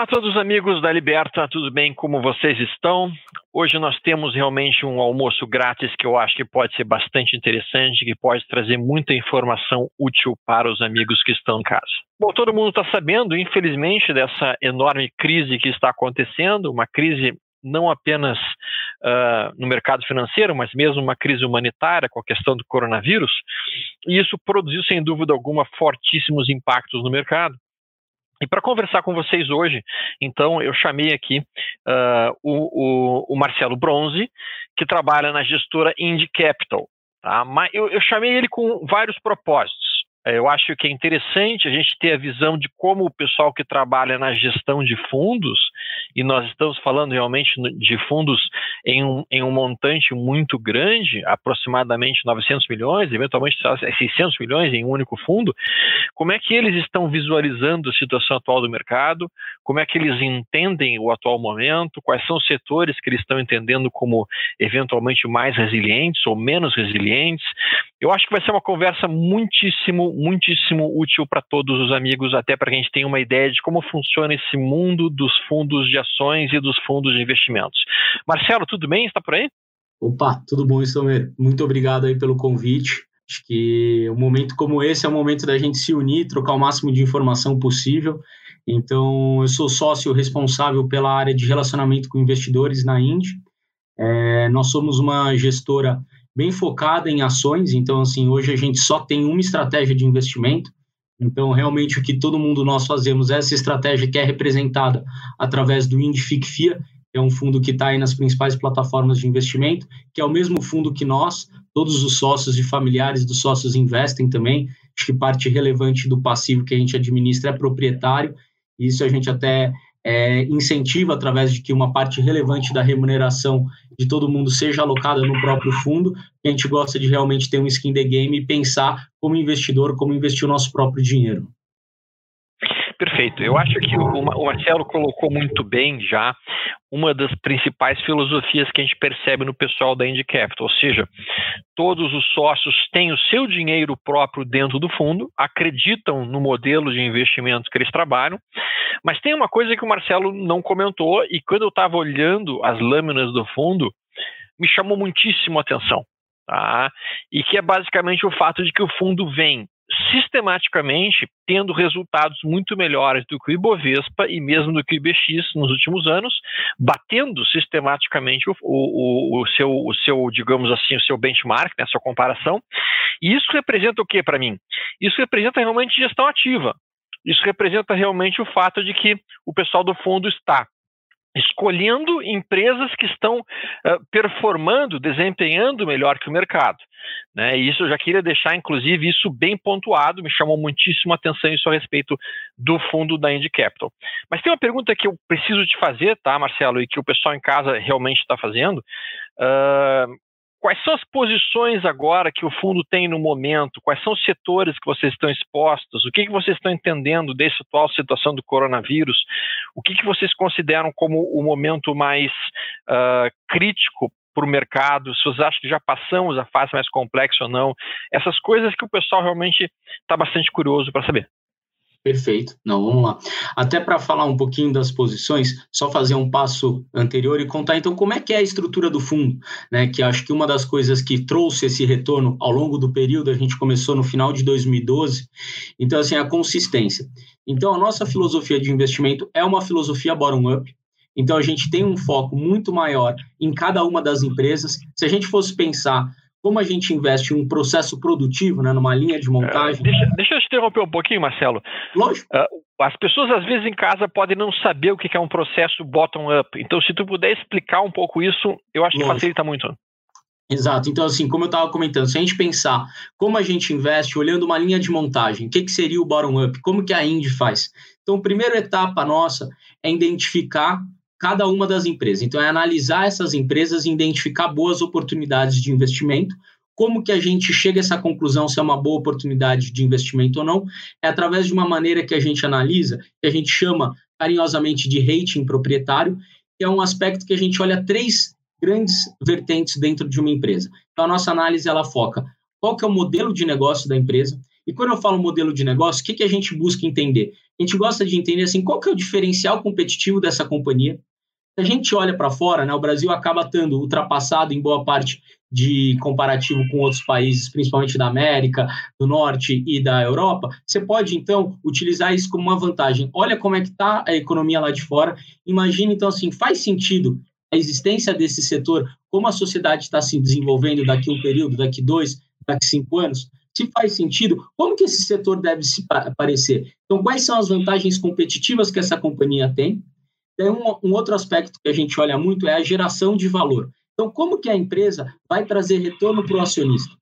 Olá a todos os amigos da Liberta, tudo bem? Como vocês estão? Hoje nós temos realmente um almoço grátis que eu acho que pode ser bastante interessante, que pode trazer muita informação útil para os amigos que estão em casa. Bom, todo mundo está sabendo, infelizmente, dessa enorme crise que está acontecendo, uma crise não apenas uh, no mercado financeiro, mas mesmo uma crise humanitária com a questão do coronavírus, e isso produziu, sem dúvida alguma, fortíssimos impactos no mercado. E para conversar com vocês hoje, então, eu chamei aqui uh, o, o, o, Marcelo Bronze, que trabalha na gestora Indie Capital. Tá? Mas eu, eu chamei ele com vários propósitos. É, eu acho que é interessante a gente ter a visão de como o pessoal que trabalha na gestão de fundos, e nós estamos falando realmente de fundos em um, em um montante muito grande, aproximadamente 900 milhões, eventualmente 600 milhões em um único fundo, como é que eles estão visualizando a situação atual do mercado, como é que eles entendem o atual momento, quais são os setores que eles estão entendendo como eventualmente mais resilientes ou menos resilientes. Eu acho que vai ser uma conversa muitíssimo muitíssimo útil para todos os amigos, até para que a gente tenha uma ideia de como funciona esse mundo dos fundos de ações e dos fundos de investimentos. Marcelo, tudo bem? Está por aí? Opa, tudo bom, Isomer? Muito obrigado aí pelo convite. Acho que um momento como esse é o momento da gente se unir, trocar o máximo de informação possível. Então, eu sou sócio responsável pela área de relacionamento com investidores na Indy. É, nós somos uma gestora bem focada em ações, então assim, hoje a gente só tem uma estratégia de investimento. Então, realmente o que todo mundo nós fazemos, essa estratégia que é representada através do INDIFIC-FIA, que é um fundo que está aí nas principais plataformas de investimento, que é o mesmo fundo que nós, todos os sócios e familiares dos sócios investem também. Acho que parte relevante do passivo que a gente administra é proprietário, isso a gente até é, incentiva através de que uma parte relevante da remuneração de todo mundo seja alocada no próprio fundo, a gente gosta de realmente ter um skin the game e pensar como investidor, como investir o nosso próprio dinheiro. Perfeito. Eu acho que o Marcelo colocou muito bem já uma das principais filosofias que a gente percebe no pessoal da Indie Capital, ou seja, todos os sócios têm o seu dinheiro próprio dentro do fundo, acreditam no modelo de investimento que eles trabalham, mas tem uma coisa que o Marcelo não comentou e quando eu estava olhando as lâminas do fundo, me chamou muitíssimo a atenção. Tá? E que é basicamente o fato de que o fundo vem sistematicamente tendo resultados muito melhores do que o Ibovespa e mesmo do que o IBX nos últimos anos, batendo sistematicamente o, o, o seu, o seu, digamos assim, o seu benchmark, né, a sua comparação. E isso representa o que para mim? Isso representa realmente gestão ativa. Isso representa realmente o fato de que o pessoal do fundo está escolhendo empresas que estão uh, performando, desempenhando melhor que o mercado. Né? E isso eu já queria deixar, inclusive, isso bem pontuado, me chamou muitíssimo a atenção isso a respeito do fundo da Indy Capital. Mas tem uma pergunta que eu preciso te fazer, tá, Marcelo, e que o pessoal em casa realmente está fazendo. Uh, Quais são as posições agora que o fundo tem no momento? Quais são os setores que vocês estão expostos? O que, que vocês estão entendendo dessa atual situação do coronavírus? O que, que vocês consideram como o momento mais uh, crítico para o mercado? Se vocês acham que já passamos a fase mais complexa ou não? Essas coisas que o pessoal realmente está bastante curioso para saber. Perfeito. Não, vamos lá. Até para falar um pouquinho das posições, só fazer um passo anterior e contar então como é que é a estrutura do fundo, né? Que acho que uma das coisas que trouxe esse retorno ao longo do período, a gente começou no final de 2012. Então assim, a consistência. Então a nossa filosofia de investimento é uma filosofia bottom up. Então a gente tem um foco muito maior em cada uma das empresas. Se a gente fosse pensar como a gente investe em um processo produtivo, né, numa linha de montagem. deixa, deixa eu te interromper um pouquinho, Marcelo. Lógico. Uh, as pessoas, às vezes, em casa podem não saber o que é um processo bottom-up. Então, se tu puder explicar um pouco isso, eu acho Lógico. que facilita muito. Exato. Então, assim, como eu estava comentando, se a gente pensar como a gente investe olhando uma linha de montagem, o que, que seria o bottom-up? Como que a Indy faz? Então, a primeira etapa nossa é identificar cada uma das empresas. Então, é analisar essas empresas e identificar boas oportunidades de investimento. Como que a gente chega a essa conclusão se é uma boa oportunidade de investimento ou não? É através de uma maneira que a gente analisa, que a gente chama carinhosamente de rating proprietário, que é um aspecto que a gente olha três grandes vertentes dentro de uma empresa. Então, a nossa análise ela foca qual que é o modelo de negócio da empresa, E quando eu falo modelo de negócio, o que, que a gente busca entender? A gente gosta de entender assim, qual que é o diferencial competitivo dessa companhia. A gente olha para fora, né, o Brasil acaba estando ultrapassado em boa parte de comparativo com outros países, principalmente da América, do Norte e da Europa, você pode, então, utilizar isso como uma vantagem. Olha como é que está a economia lá de fora. Imagina, então, assim, faz sentido a existência desse setor, como a sociedade está se desenvolvendo daqui um período, daqui dois, daqui cinco anos? Se faz sentido, como que esse setor deve se parecer? Então, quais são as vantagens competitivas que essa companhia tem? Tem um, um outro aspecto que a gente olha muito é a geração de valor. Então, como que a empresa vai trazer retorno para o acionista?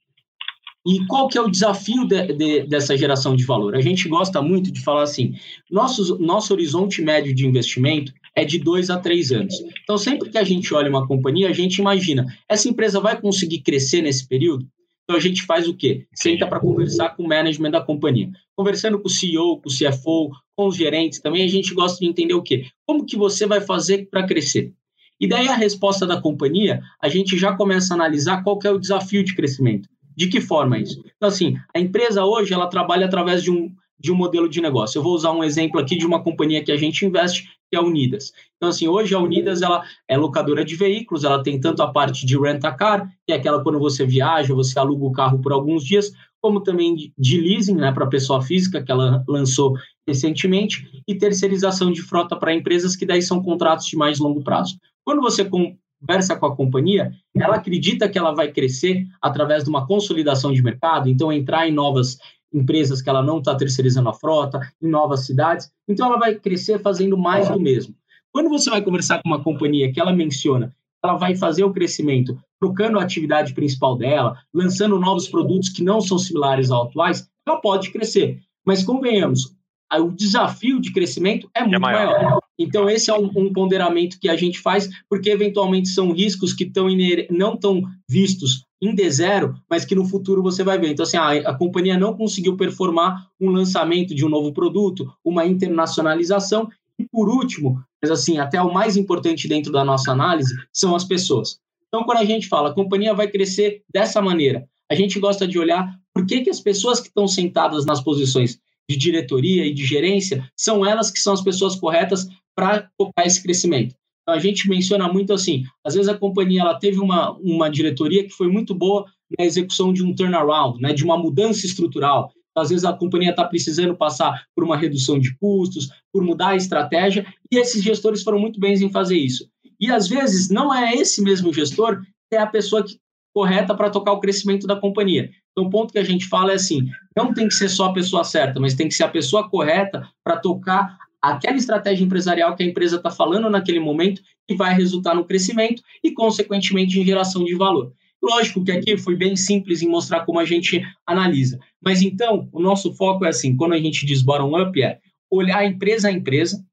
E qual que é o desafio de, de, dessa geração de valor? A gente gosta muito de falar assim, nosso, nosso horizonte médio de investimento é de dois a três anos. Então, sempre que a gente olha uma companhia, a gente imagina, essa empresa vai conseguir crescer nesse período? Então, a gente faz o quê? Senta para conversar com o management da companhia. Conversando com o CEO, com o CFO, com os gerentes também, a gente gosta de entender o quê? Como que você vai fazer para crescer? E daí a resposta da companhia, a gente já começa a analisar qual é o desafio de crescimento. De que forma isso? Então, assim, a empresa hoje, ela trabalha através de um, de um modelo de negócio. Eu vou usar um exemplo aqui de uma companhia que a gente investe, é a Unidas. Então, assim, hoje a Unidas ela é locadora de veículos, ela tem tanto a parte de rent-a-car, que é aquela quando você viaja, você aluga o carro por alguns dias, como também de leasing, né, para pessoa física, que ela lançou recentemente, e terceirização de frota para empresas, que daí são contratos de mais longo prazo. Quando você conversa com a companhia, ela acredita que ela vai crescer através de uma consolidação de mercado, então entrar em novas empresas que ela não está terceirizando a frota, em novas cidades, então ela vai crescer fazendo mais do mesmo. Quando você vai conversar com uma companhia que ela menciona ela vai fazer o crescimento trocando a atividade principal dela, lançando novos produtos que não são similares aos atuais, ela pode crescer. Mas convenhamos, o desafio de crescimento é muito é maior. maior. Então, esse é um, um, ponderamento que a gente faz, porque eventualmente são riscos que tão não estão vistos em D0, mas que no futuro você vai ver. Então, assim, a, a companhia não conseguiu performar um lançamento de um novo produto, uma internacionalização, e por último, mas assim, até o mais importante dentro da nossa análise são as pessoas. Então, quando a gente fala, a companhia vai crescer dessa maneira, a gente gosta de olhar por que, que as pessoas que estão sentadas nas posições de diretoria e de gerência são elas que são as pessoas corretas para tocar esse crescimento. Então, a gente menciona muito assim, às vezes a companhia ela teve uma, uma diretoria que foi muito boa na execução de um turnaround, né, de uma mudança estrutural. Então, às vezes a companhia está precisando passar por uma redução de custos, por mudar a estratégia, e esses gestores foram muito bem em fazer isso. E às vezes não é esse mesmo gestor que é a pessoa que, correta para tocar o crescimento da companhia. Então, o ponto que a gente fala é assim: não tem que ser só a pessoa certa, mas tem que ser a pessoa correta para tocar aquela estratégia empresarial que a empresa está falando naquele momento e vai resultar no crescimento e, consequentemente, em geração de valor. Lógico que aqui foi bem simples em mostrar como a gente analisa. Mas então, o nosso foco é assim: quando a gente diz bottom-up, é olhar empresa a empresa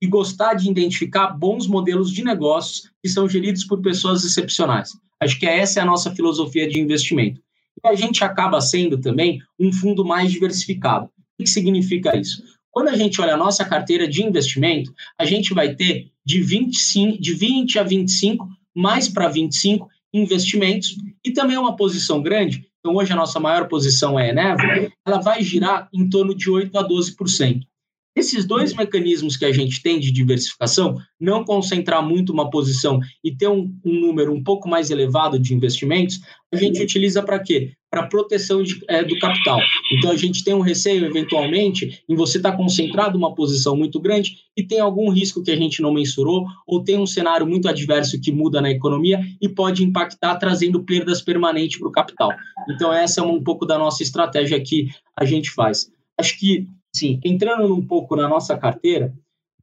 e gostar de identificar bons modelos de negócios que são geridos por pessoas excepcionais. Acho que essa é a nossa filosofia de investimento. E a gente acaba sendo também um fundo mais diversificado. O que significa isso? Quando a gente olha a nossa carteira de investimento, a gente vai ter de 25, de 20 a 25, mais para 25 investimentos e também uma posição grande. Então, hoje a nossa maior posição é a Eneva, ela vai girar em torno de 8 a 12%. Esses dois mecanismos que a gente tem de diversificação, não concentrar muito uma posição e ter um, um número um pouco mais elevado de investimentos, a gente utiliza para quê? Para proteção de, é, do capital. Então, a gente tem um receio, eventualmente, em você estar tá concentrado uma posição muito grande e tem algum risco que a gente não mensurou, ou tem um cenário muito adverso que muda na economia e pode impactar, trazendo perdas permanentes para o capital. Então, essa é um pouco da nossa estratégia que a gente faz. Acho que Sim, entrando um pouco na nossa carteira,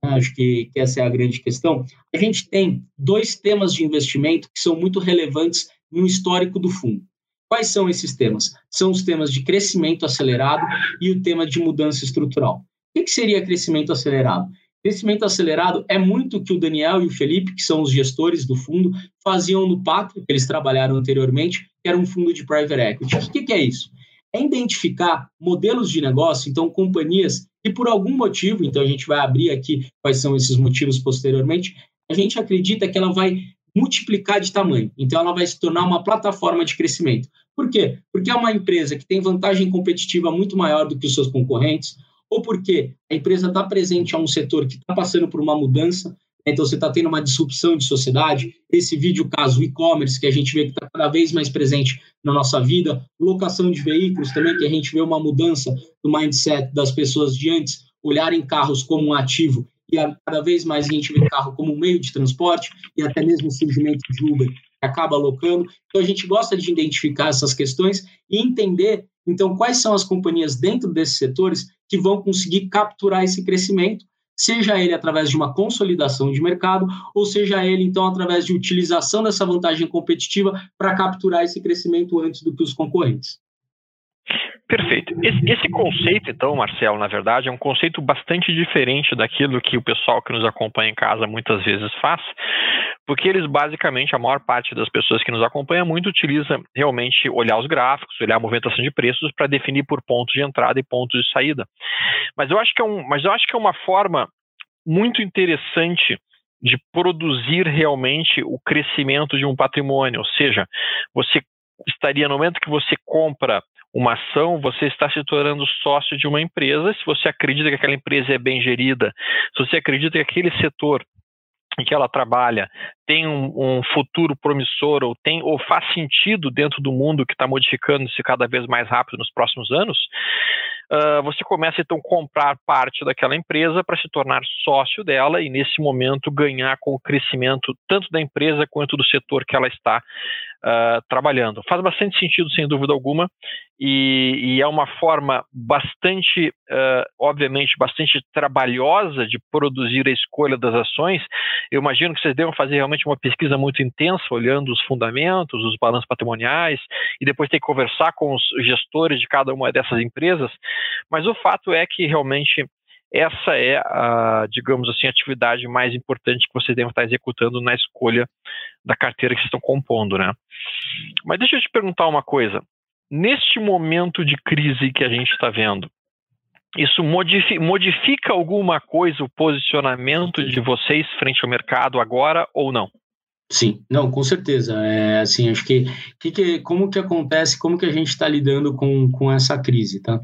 né, acho que, que essa é a grande questão, a gente tem dois temas de investimento que são muito relevantes no histórico do fundo. Quais são esses temas? São os temas de crescimento acelerado e o tema de mudança estrutural. O que seria crescimento acelerado? Crescimento acelerado é muito o que o Daniel e o Felipe, que são os gestores do fundo, faziam no Pacto, que eles trabalharam anteriormente, que era um fundo de private equity. O que, que é isso? É identificar modelos de negócio, então companhias que por algum motivo, então a gente vai abrir aqui quais são esses motivos posteriormente, a gente acredita que ela vai multiplicar de tamanho. Então, ela vai se tornar uma plataforma de crescimento. Por quê? Porque é uma empresa que tem vantagem competitiva muito maior do que os seus concorrentes, ou porque a empresa está presente a um setor que está passando por uma mudança, então você está tendo uma disrupção de sociedade. Esse vídeo caso e-commerce, que a gente vê que está cada vez mais presente na nossa vida, locação de veículos também, que a gente vê uma mudança no mindset das pessoas de antes olharem carros como um ativo e cada vez mais a gente vê carro como um meio de transporte e até mesmo o surgimento de Uber acaba alocando. Então a gente gosta de identificar essas questões e entender então quais são as companhias dentro desses setores que vão conseguir capturar esse crescimento, seja ele através de uma consolidação de mercado ou seja ele então através de utilização dessa vantagem competitiva para capturar esse crescimento antes do que os concorrentes. Perfeito. Esse, esse, conceito, então, Marcelo, na verdade, é um conceito bastante diferente daquilo que o pessoal que nos acompanha em casa muitas vezes faz, porque eles basicamente, a maior parte das pessoas que nos acompanha muito utiliza realmente olhar os gráficos, olhar a movimentação de preços para definir por pontos de entrada e pontos de saída. Mas eu acho que é, um, mas eu acho que é uma forma muito interessante de produzir realmente o crescimento de um patrimônio, ou seja, você estaria no momento que você compra uma ação, você está se tornando sócio de uma empresa. Se você acredita que aquela empresa é bem gerida, se você acredita que aquele setor em que ela trabalha tem um, um, futuro promissor ou tem ou faz sentido dentro do mundo que está modificando-se cada vez mais rápido nos próximos anos, uh, você começa então a comprar parte daquela empresa para se tornar sócio dela e nesse momento ganhar com o crescimento tanto da empresa quanto do setor que ela está uh, trabalhando. Faz bastante sentido, sem dúvida alguma, e, e é uma forma bastante, uh, obviamente, bastante trabalhosa de produzir a escolha das ações. Eu imagino que vocês devam fazer realmente uma pesquisa muito intensa, olhando os fundamentos, os balanços patrimoniais, e depois ter que conversar com os gestores de cada uma dessas empresas. Mas o fato é que realmente essa é a, digamos assim, a atividade mais importante que vocês devem estar executando na escolha da carteira que vocês estão compondo, né? Mas deixa eu te perguntar uma coisa. Neste momento de crise que a gente está vendo, isso modifica, modifica alguma coisa o posicionamento de vocês frente ao mercado agora ou não? Sim, não, com certeza. É, assim, acho que, que, que como que acontece, como que a gente está lidando com, com essa crise, tá?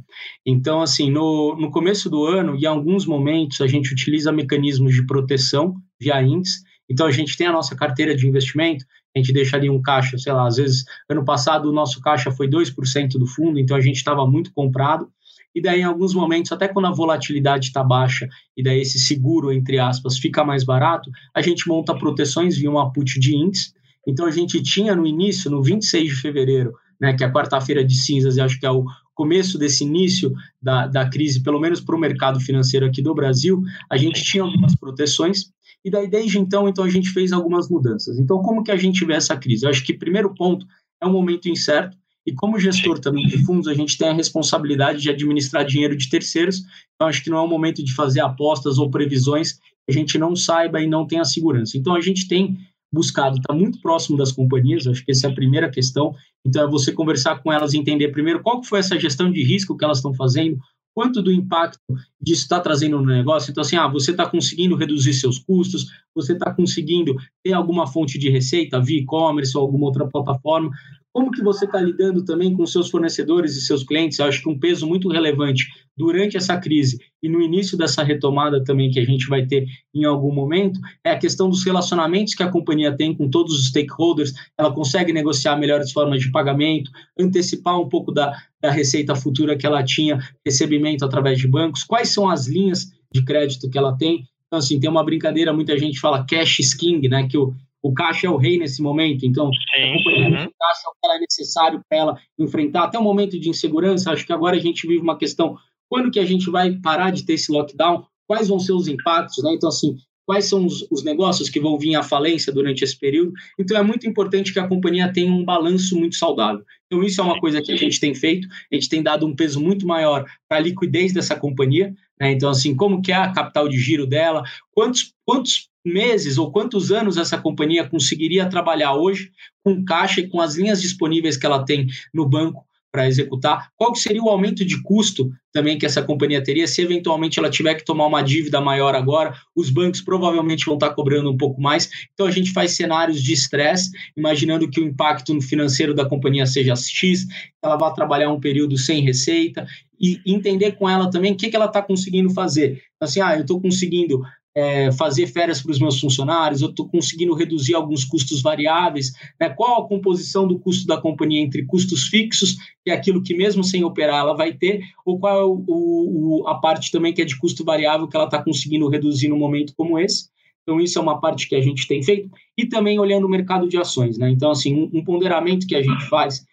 Então, assim, no, no começo do ano, em alguns momentos, a gente utiliza mecanismos de proteção via índice. Então, a gente tem a nossa carteira de investimento, a gente deixa ali um caixa, sei lá, às vezes, ano passado o nosso caixa foi 2% do fundo, então a gente estava muito comprado e daí em alguns momentos, até quando a volatilidade está baixa, e daí esse seguro, entre aspas, fica mais barato, a gente monta proteções via uma put de índice. Então a gente tinha no início, no 26 de fevereiro, né, que é a quarta-feira de cinzas, e acho que é o começo desse início da, da crise, pelo menos para o mercado financeiro aqui do Brasil, a gente tinha algumas proteções, e daí desde então, então a gente fez algumas mudanças. Então como que a gente vê essa crise? Eu acho que primeiro ponto é um momento incerto, e como gestor também de fundos, a gente tem a responsabilidade de administrar dinheiro de terceiros. Então, acho que não é o momento de fazer apostas ou previsões que a gente não saiba e não tenha segurança. Então, a gente tem buscado estar muito próximo das companhias, acho que essa é a primeira questão. Então, é você conversar com elas e entender primeiro qual foi essa gestão de risco que elas estão fazendo, quanto do impacto disso está trazendo no negócio. Então, assim, ah, você está conseguindo reduzir seus custos, você está conseguindo ter alguma fonte de receita via e-commerce ou alguma outra plataforma. Como que você está lidando também com seus fornecedores e seus clientes? Eu acho que um peso muito relevante durante essa crise e no início dessa retomada também que a gente vai ter em algum momento é a questão dos relacionamentos que a companhia tem com todos os stakeholders. Ela consegue negociar melhores formas de pagamento, antecipar um pouco da, da receita futura que ela tinha, recebimento através de bancos. Quais são as linhas de crédito que ela tem? Então, assim, tem uma brincadeira, muita gente fala cash is king, né? Que o, o caixa é o rei nesse momento, então Sim, a companhia uhum. caixa é o que ela é necessário para ela enfrentar até o momento de insegurança. Acho que agora a gente vive uma questão: quando que a gente vai parar de ter esse lockdown? Quais vão ser os impactos? Né? Então, assim, quais são os, os, negócios que vão vir à falência durante esse período. Então, é muito importante que a companhia tenha um balanço muito saudável. Então, isso é uma coisa que a gente tem feito, a gente tem dado um peso muito maior para a liquidez dessa companhia. Né? Então, assim, como que é a capital de giro dela, quantos, quantos meses ou quantos anos essa companhia conseguiria trabalhar hoje com caixa e com as linhas disponíveis que ela tem no banco para executar, qual seria o aumento de custo também que essa companhia teria se eventualmente ela tiver que tomar uma dívida maior agora, os bancos provavelmente vão estar cobrando um pouco mais. Então a gente faz cenários de estresse, imaginando que o impacto no financeiro da companhia seja X, ela vai trabalhar um período sem receita e entender com ela também o que, que ela está conseguindo fazer. Assim, ah, eu estou conseguindo é, fazer férias para os meus funcionários, eu estou conseguindo reduzir alguns custos variáveis, né? qual a composição do custo da companhia entre custos fixos, que é aquilo que mesmo sem operar ela vai ter, ou qual é o, o, a parte também que é de custo variável que ela está conseguindo reduzir no momento como esse. Então, isso é uma parte que a gente tem feito. E também olhando o mercado de ações. Né? Então, assim, um, um ponderamento que a gente faz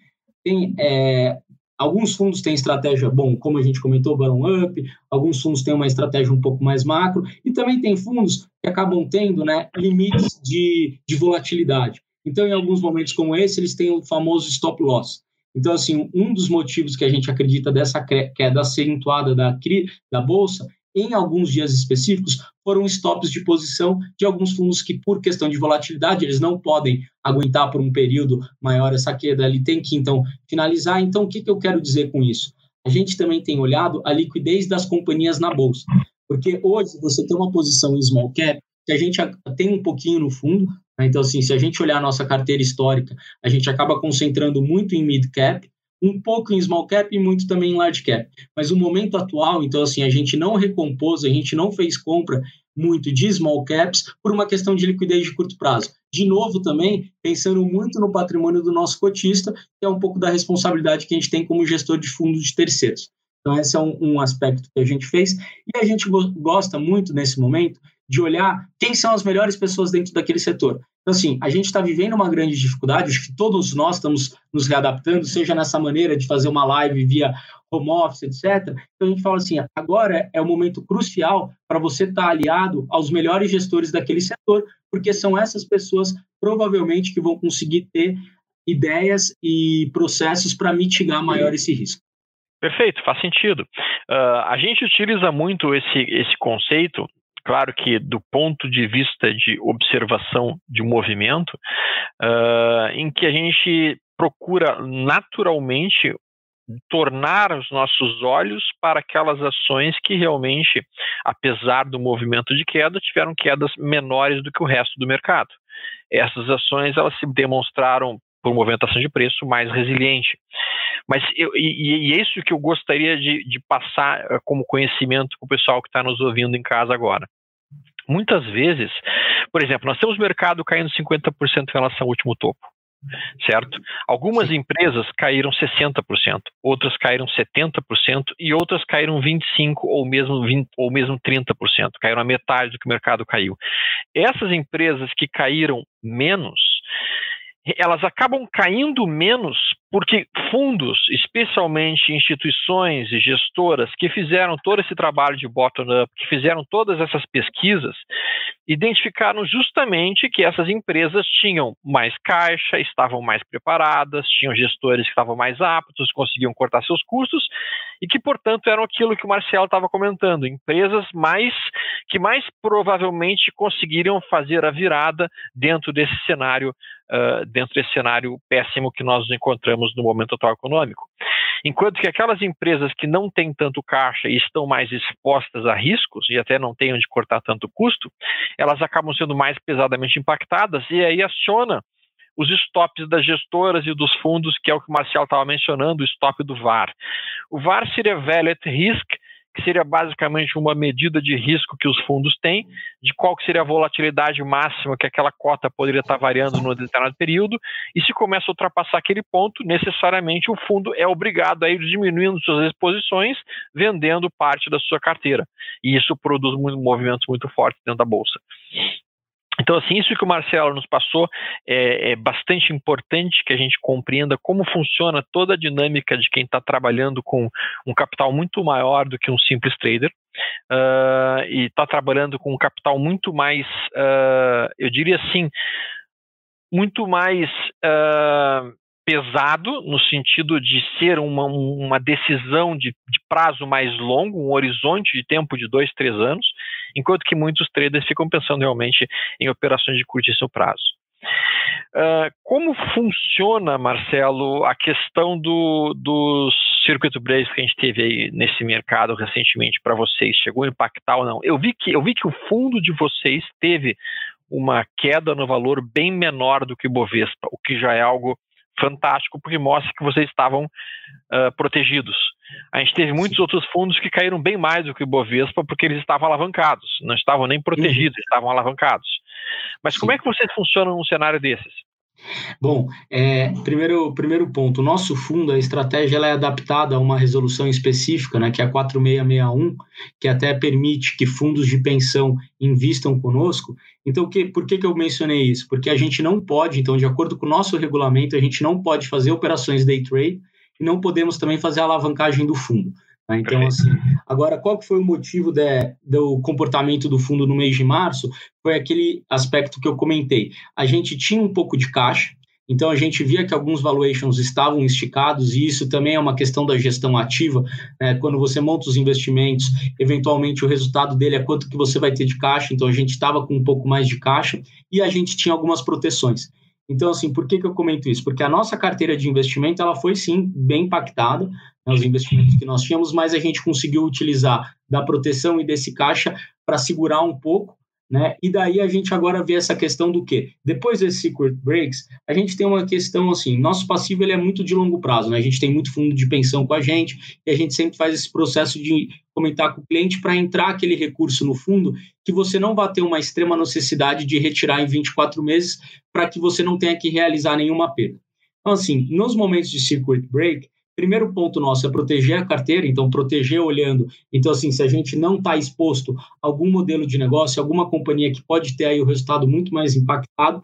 tem é, Alguns fundos têm estratégia, bom, como a gente comentou, bottom-up, alguns fundos têm uma estratégia um pouco mais macro, e também tem fundos que acabam tendo né, limites de, de volatilidade. Então, em alguns momentos como esse, eles têm o famoso stop loss. Então, assim, um dos motivos que a gente acredita dessa queda acentuada da, da Bolsa em alguns dias específicos, foram stops de posição de alguns fundos que, por questão de volatilidade, eles não podem aguentar por um período maior essa queda, ele tem que, então, finalizar. Então, o que, que eu quero dizer com isso? A gente também tem olhado a liquidez das companhias na Bolsa, porque hoje você tem uma posição em small cap que a gente tem um pouquinho no fundo, né? então, assim, se a gente olhar a nossa carteira histórica, a gente acaba concentrando muito em mid cap, um pouco em small cap e muito também em large cap. Mas o momento atual, então assim, a gente não recompôs, a gente não fez compra muito de small caps por uma questão de liquidez de curto prazo. De novo também, pensando muito no patrimônio do nosso cotista, que é um pouco da responsabilidade que a gente tem como gestor de fundos de terceiros. Então esse é um, um aspecto que a gente fez e a gente gosta muito nesse momento de olhar quem são as melhores pessoas dentro daquele setor. Então, assim, a gente está vivendo uma grande dificuldade, acho que todos nós estamos nos readaptando, seja nessa maneira de fazer uma live via home office, etc. Então, a gente fala assim, agora é o momento crucial para você estar tá aliado aos melhores gestores daquele setor, porque são essas pessoas, provavelmente, que vão conseguir ter ideias e processos para mitigar maior esse risco. Perfeito, faz sentido. Uh, a gente utiliza muito esse, esse conceito Claro que, do ponto de vista de observação de movimento, uh, em que a gente procura naturalmente tornar os nossos olhos para aquelas ações que realmente, apesar do movimento de queda, tiveram quedas menores do que o resto do mercado. Essas ações elas se demonstraram por movimentação de preço mais resiliente. Mas eu, e, e, é isso que eu gostaria de, de passar uh, como conhecimento para o pessoal que está nos ouvindo em casa agora. Muitas vezes, por exemplo, nós temos o mercado caindo 50% em relação ao último topo certo? Algumas empresas caíram 60%, outras caíram 70% e outras caíram 25% ou mesmo, 20, ou mesmo 30%, caíram a metade do que o mercado caiu. Essas empresas que caíram menos, elas acabam caindo menos porque fundos, especialmente instituições e gestoras que fizeram todo esse trabalho de bottom-up, que fizeram todas essas pesquisas, identificaram justamente que essas empresas tinham mais caixa, estavam mais preparadas, tinham gestores que estavam mais aptos, conseguiam cortar seus custos e que, portanto, eram aquilo que o Marcelo estava comentando, empresas mais que mais provavelmente conseguiriam fazer a virada dentro desse cenário, uh, dentro desse cenário péssimo que nós encontramos no momento atual econômico. Enquanto que aquelas empresas que não têm tanto caixa e estão mais expostas a riscos e até não têm onde cortar tanto custo, elas acabam sendo mais pesadamente impactadas e aí aciona os stops das gestoras e dos fundos, que é o que o Marcial estava mencionando, o stop do VAR. O VAR seria at Risk, que seria basicamente uma medida de risco que os fundos têm, de qual que seria a volatilidade máxima que aquela cota poderia estar variando no determinado período, e se começa a ultrapassar aquele ponto, necessariamente o fundo é obrigado a ir diminuindo suas exposições, vendendo parte da sua carteira. E isso produz movimentos muito fortes dentro da bolsa. Então, assim, isso que o Marcelo nos passou é, é, bastante importante que a gente compreenda como funciona toda a dinâmica de quem está trabalhando com um capital muito maior do que um simples trader. Uh, e está trabalhando com um capital muito mais, uh, eu diria assim, muito mais uh, pesado, no sentido de ser uma, uma decisão de, de, prazo mais longo, um horizonte de tempo de dois, três anos, enquanto que muitos traders ficam pensando realmente em operações de curtíssimo prazo. Uh, como funciona, Marcelo, a questão do, dos circuit breaks que a gente teve aí nesse mercado recentemente para vocês? Chegou a impactar ou não? Eu vi, que, eu vi que o fundo de vocês teve uma queda no valor bem menor do que o Bovespa, o que já é algo fantástico, porque mostra que vocês estavam uh, protegidos. A gente teve muitos Sim. outros fundos que caíram bem mais do que o Bovespa, porque eles estavam alavancados, não estavam nem protegidos, uhum. estavam alavancados. Mas Sim. como é que vocês funcionam num cenário desses? Bom, é, primeiro, primeiro ponto, o nosso fundo, a estratégia ela é adaptada a uma resolução específica, né, que é a 4661, que até permite que fundos de pensão invistam conosco. Então, que, por que, que eu mencionei isso? Porque a gente não pode, então, de acordo com o nosso regulamento, a gente não pode fazer operações day trade e não podemos também fazer a alavancagem do fundo. Tá? Então, assim, agora, qual que foi o motivo de, do comportamento do fundo no mês de março? Foi aquele aspecto que eu comentei. A gente tinha um pouco de caixa, então a gente via que alguns valuations estavam esticados, e isso também é uma questão da gestão ativa. Né? Quando você monta os investimentos, eventualmente o resultado dele é quanto que você vai ter de caixa, então a gente estava com um pouco mais de caixa e a gente tinha algumas proteções. Então, assim, por que, que eu comento isso? Porque a nossa carteira de investimento ela foi sim bem impactada, né, os investimentos que nós tínhamos, mas a gente conseguiu utilizar da proteção e desse caixa para segurar um pouco né? E daí a gente agora vê essa questão do quê? Depois desses secret breaks, a gente tem uma questão assim, nosso passivo ele é muito de longo prazo, né? A gente tem muito fundo de pensão com a gente e a gente sempre faz esse processo de comentar com o cliente para entrar aquele recurso no fundo que você não vai ter uma extrema necessidade de retirar em 24 meses para que você não tenha que realizar nenhuma perda. Então, assim, nos momentos de circuit break, primeiro ponto nosso é proteger a carteira, então proteger olhando. Então, assim, se a gente não está exposto a algum modelo de negócio, alguma companhia que pode ter aí o resultado muito mais impactado,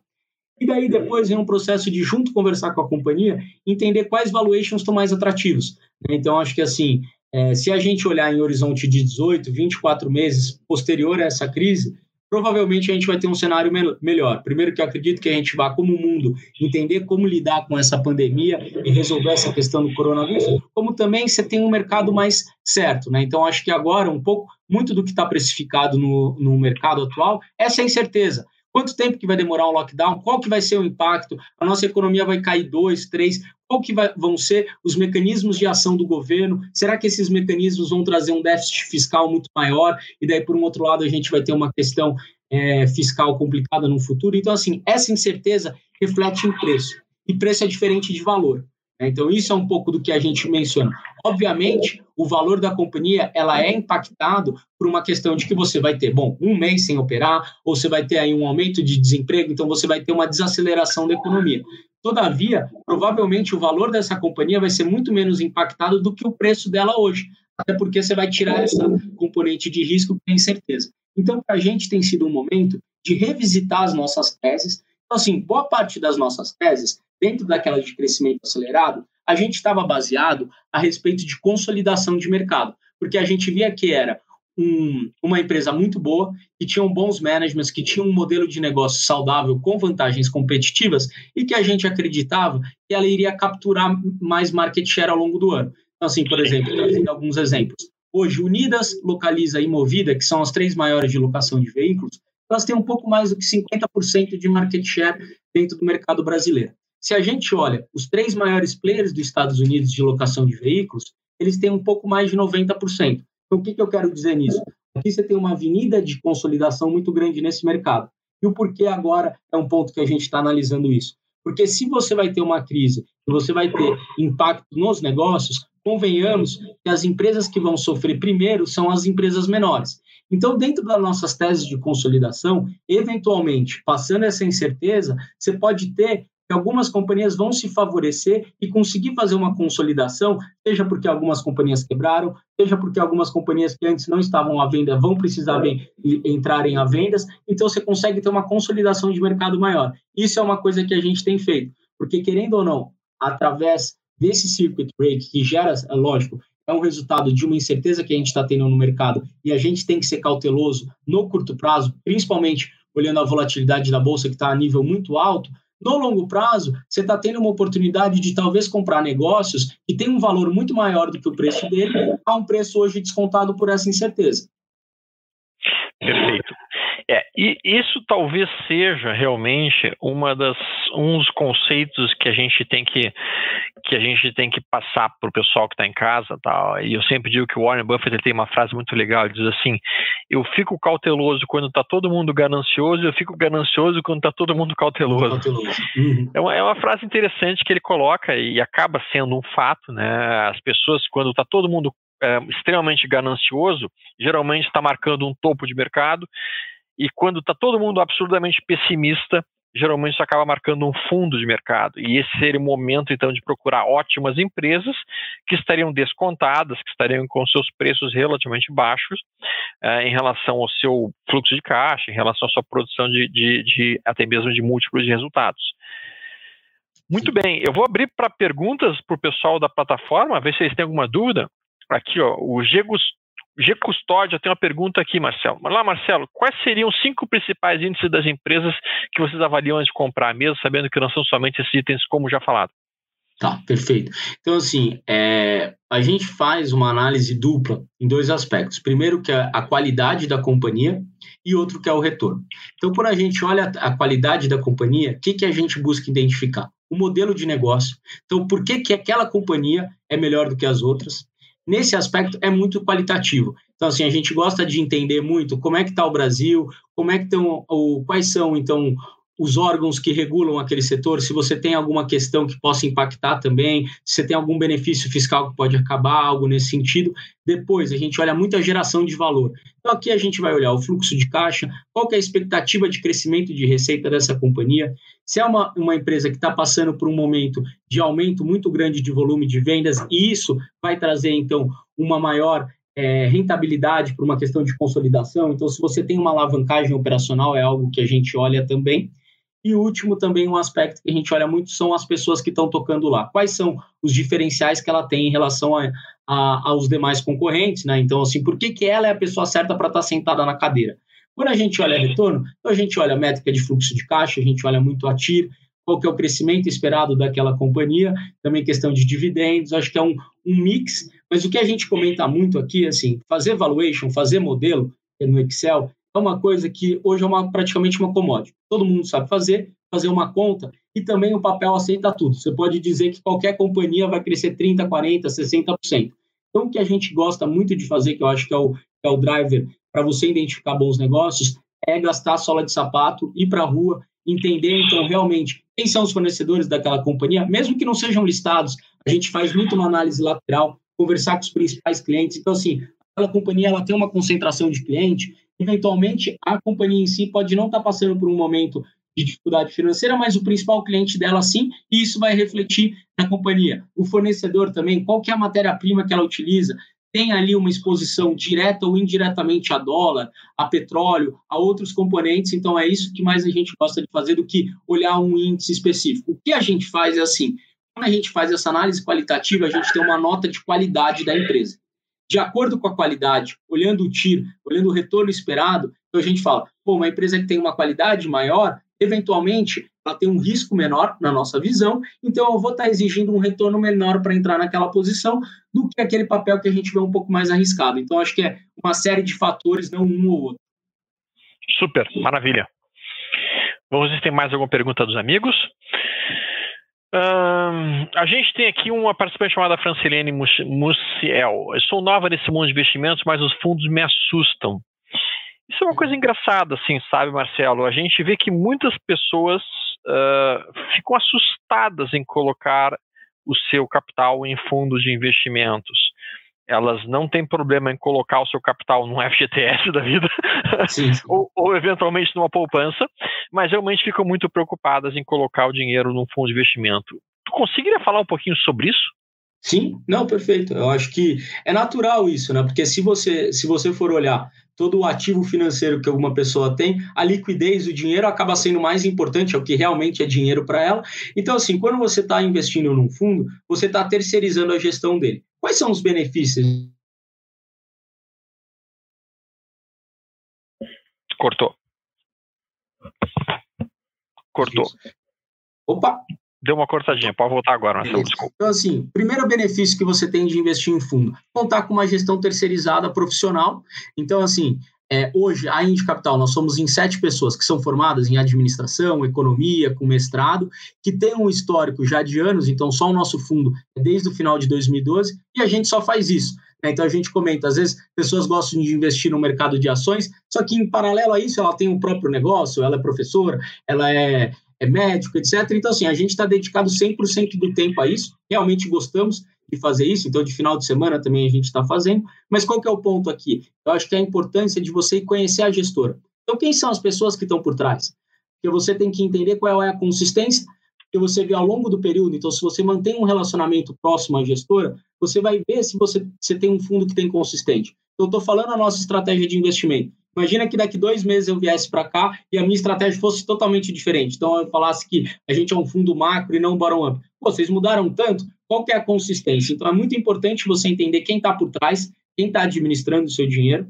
e daí depois vem um processo de junto conversar com a companhia, entender quais valuations estão mais atrativos. Né? Então, acho que assim, é, se a gente olhar em horizonte de 18, 24 meses posterior a essa crise, provavelmente a gente vai ter um cenário melhor. Primeiro que eu acredito que a gente vá, como mundo, entender como lidar com essa pandemia e resolver essa questão do coronavírus, como também você tem um mercado mais certo, né? Então, acho que agora, um pouco, muito do que está precificado no, no mercado atual, essa é a incerteza. Quanto tempo que vai demorar o lockdown? Qual que vai ser o impacto? A nossa economia vai cair dois, três? Qual que vai, vão ser os mecanismos de ação do governo? Será que esses mecanismos vão trazer um déficit fiscal muito maior? E daí, por um outro lado, a gente vai ter uma questão é, fiscal complicada no futuro? Então, assim, essa incerteza reflete em preço. E preço é diferente de valor. Né? Então, isso é um pouco do que a gente menciona. Obviamente, o valor da companhia ela é impactado por uma questão de que você vai ter, bom, um mês sem operar, ou você vai ter aí um aumento de desemprego, então você vai ter uma desaceleração da economia. Todavia, provavelmente o valor dessa companhia vai ser muito menos impactado do que o preço dela hoje, até porque você vai tirar essa componente de risco que é incerteza. Então, para a gente tem sido um momento de revisitar as nossas teses. Então, assim, boa parte das nossas teses dentro daquela de crescimento acelerado, a gente estava baseado a respeito de consolidação de mercado, porque a gente via que era um, uma empresa muito boa, que tinha bons managements, que tinha um modelo de negócio saudável com vantagens competitivas e que a gente acreditava que ela iria capturar mais market share ao longo do ano. Então, assim, por exemplo, trazendo alguns exemplos. Hoje, Unidas, Localiza e Movida, que são as três maiores de locação de veículos, elas têm um pouco mais do que 50% de market share dentro do mercado brasileiro. Se a gente olha os três maiores players dos Estados Unidos de locação de veículos, eles têm um pouco mais de 90%. Então, o que, que eu quero dizer nisso? Aqui você tem uma avenida de consolidação muito grande nesse mercado. E o porquê agora é um ponto que a gente está analisando isso. Porque se você vai ter uma crise você vai ter impacto nos negócios, convenhamos que as empresas que vão sofrer primeiro são as empresas menores. Então, dentro das nossas teses de consolidação, eventualmente, passando essa incerteza, você pode ter que algumas companhias vão se favorecer e conseguir fazer uma consolidação, seja porque algumas companhias quebraram, seja porque algumas companhias que antes não estavam à venda vão precisar bem, entrarem à vendas, então você consegue ter uma consolidação de mercado maior. Isso é uma coisa que a gente tem feito, porque querendo ou não, através desse circuit break que gera, é lógico, é um resultado de uma incerteza que a gente está tendo no mercado e a gente tem que ser cauteloso no curto prazo, principalmente olhando a volatilidade da bolsa que está a nível muito alto, no longo prazo, você está tendo uma oportunidade de talvez comprar negócios que têm um valor muito maior do que o preço dele, a um preço hoje descontado por essa incerteza. Perfeito. É, e isso talvez seja realmente uma das uns conceitos que a gente tem que que a gente tem que passar para o pessoal que está em casa, tal. E eu sempre digo que o Warren Buffett tem uma frase muito legal, ele diz assim: "Eu fico cauteloso quando está todo mundo ganancioso, eu fico ganancioso quando está todo mundo cauteloso". cauteloso. Uhum. É, uma, é uma frase interessante que ele coloca e acaba sendo um fato, né? As pessoas quando está todo mundo é, extremamente ganancioso, geralmente está marcando um topo de mercado e quando está todo mundo absurdamente pessimista, geralmente isso acaba marcando um fundo de mercado. E esse seria o momento, então, de procurar ótimas empresas que estariam descontadas, que estariam com seus preços relativamente baixos uh, em relação ao seu fluxo de caixa, em relação à sua produção de, de, de até mesmo de múltiplos de resultados. Muito bem, eu vou abrir para perguntas para o pessoal da plataforma, ver se eles têm alguma dúvida. Aqui, ó, o Gegos G Custódia tem uma pergunta aqui, Marcelo. Mas lá, Marcelo, quais seriam os cinco principais índices das empresas que vocês avaliam antes de comprar, mesmo sabendo que não são somente esses itens, como já falado? Tá, perfeito. Então, assim, é, a gente faz uma análise dupla em dois aspectos. Primeiro, que é a qualidade da companhia, e outro que é o retorno. Então, quando a gente olha a qualidade da companhia, o que, que a gente busca identificar? O modelo de negócio. Então, por que, que aquela companhia é melhor do que as outras? Nesse aspecto é muito qualitativo. Então, assim, a gente gosta de entender muito como é que está o Brasil, como é que estão, quais são, então, os órgãos que regulam aquele setor, se você tem alguma questão que possa impactar também, se você tem algum benefício fiscal que pode acabar, algo nesse sentido. Depois, a gente olha muito a geração de valor. Então, aqui a gente vai olhar o fluxo de caixa, qual é a expectativa de crescimento de receita dessa companhia, se é uma, uma empresa que está passando por um momento de aumento muito grande de volume de vendas, e isso vai trazer, então, uma maior é, rentabilidade por uma questão de consolidação. Então, se você tem uma alavancagem operacional, é algo que a gente olha também. E último também um aspecto que a gente olha muito são as pessoas que estão tocando lá. Quais são os diferenciais que ela tem em relação a, a, aos demais concorrentes, né? Então, assim, por que, que ela é a pessoa certa para estar tá sentada na cadeira? Quando a gente olha retorno, então a gente olha a métrica de fluxo de caixa, a gente olha muito a TIR, qual que é o crescimento esperado daquela companhia, também questão de dividendos, acho que é um, um mix, mas o que a gente comenta muito aqui, assim, fazer valuation, fazer modelo no Excel, é uma coisa que hoje é uma, praticamente uma commodity. Todo mundo sabe fazer, fazer uma conta, e também o papel aceita tudo. Você pode dizer que qualquer companhia vai crescer 30%, 40%, 60%. Então, o que a gente gosta muito de fazer, que eu acho que é o, que é o driver para você identificar bons negócios, é gastar sola de sapato, ir para a rua, entender, então, realmente, quem são os fornecedores daquela companhia, mesmo que não sejam listados, a gente faz muito uma análise lateral, conversar com os principais clientes. Então, assim, aquela companhia ela tem uma concentração de cliente, eventualmente a companhia em si pode não estar tá passando por um momento de dificuldade financeira, mas o principal cliente dela sim, e isso vai refletir na companhia. O fornecedor também, qual que é a matéria-prima que ela utiliza? Tem ali uma exposição direta ou indiretamente a dólar, a petróleo, a outros componentes, então é isso que mais a gente gosta de fazer do que olhar um índice específico. O que a gente faz é assim, quando a gente faz essa análise qualitativa, a gente tem uma nota de qualidade da empresa. De acordo com a qualidade, olhando o TIR, olhando o retorno esperado, então a gente fala, pô, uma empresa que tem uma qualidade maior, eventualmente ela tem um risco menor na nossa visão, então eu vou estar exigindo um retorno menor para entrar naquela posição do que aquele papel que a gente vê um pouco mais arriscado. Então acho que é uma série de fatores, não um ou outro. Super, maravilha. Vamos ver se tem mais alguma pergunta dos amigos. A gente tem aqui uma participante chamada Francilene Muciel. Eu sou nova nesse mundo de investimentos, mas os fundos me assustam. Isso é uma coisa engraçada, assim, sabe, Marcelo? A gente vê que muitas pessoas uh, ficam assustadas em colocar o seu capital em fundos de investimentos. Elas não têm problema em colocar o seu capital num FGTS da vida, sim, sim. ou, ou, eventualmente numa poupança, mas realmente ficam muito preocupadas em colocar o dinheiro num fundo de investimento. Tu conseguiria falar um pouquinho sobre isso? Sim, não, perfeito. Eu acho que é natural isso, né? Porque se você, se você for olhar todo o ativo financeiro que alguma pessoa tem, a liquidez, o dinheiro acaba sendo mais importante, é o que realmente é dinheiro para ela. Então, assim, quando você está investindo num fundo, você está terceirizando a gestão dele. Quais são os benefícios? Cortou. Cortou. Opa, Deu uma cortadinha, pode voltar agora, Marcelo, desculpa. Então, assim, primeiro benefício que você tem de investir em fundo, contar com uma gestão terceirizada profissional. Então, assim, é, hoje, a Indy Capital, nós somos em sete pessoas que são formadas em administração, economia, com mestrado, que tem um histórico já de anos, então só o nosso fundo é desde o final de 2012, e a gente só faz isso. Né? Então a gente comenta, às vezes pessoas gostam de investir no mercado de ações, só que em paralelo a isso ela tem um próprio negócio, ela é professora, ela é, é médico, etc. Então, assim, a gente está dedicado 100% do tempo a isso, realmente gostamos, de fazer isso, então de final de semana também a gente está fazendo. Mas qual que é o ponto aqui? Eu acho que é a importância de você conhecer a gestora. Então, quem são as pessoas que estão por trás? Porque você tem que entender qual é a consistência que você vê ao longo do período. Então, se você mantém um relacionamento próximo à gestora, você vai ver se você, você tem um fundo que tem consistente. Então, estou falando a nossa estratégia de investimento. Imagina que daqui dois meses eu viesse para cá e a minha estratégia fosse totalmente diferente. Então, eu falasse que a gente é um fundo macro e não um bottom-up. Vocês mudaram tanto, qual que é a consistência? Então, é muito importante você entender quem está por trás, quem está administrando o seu dinheiro.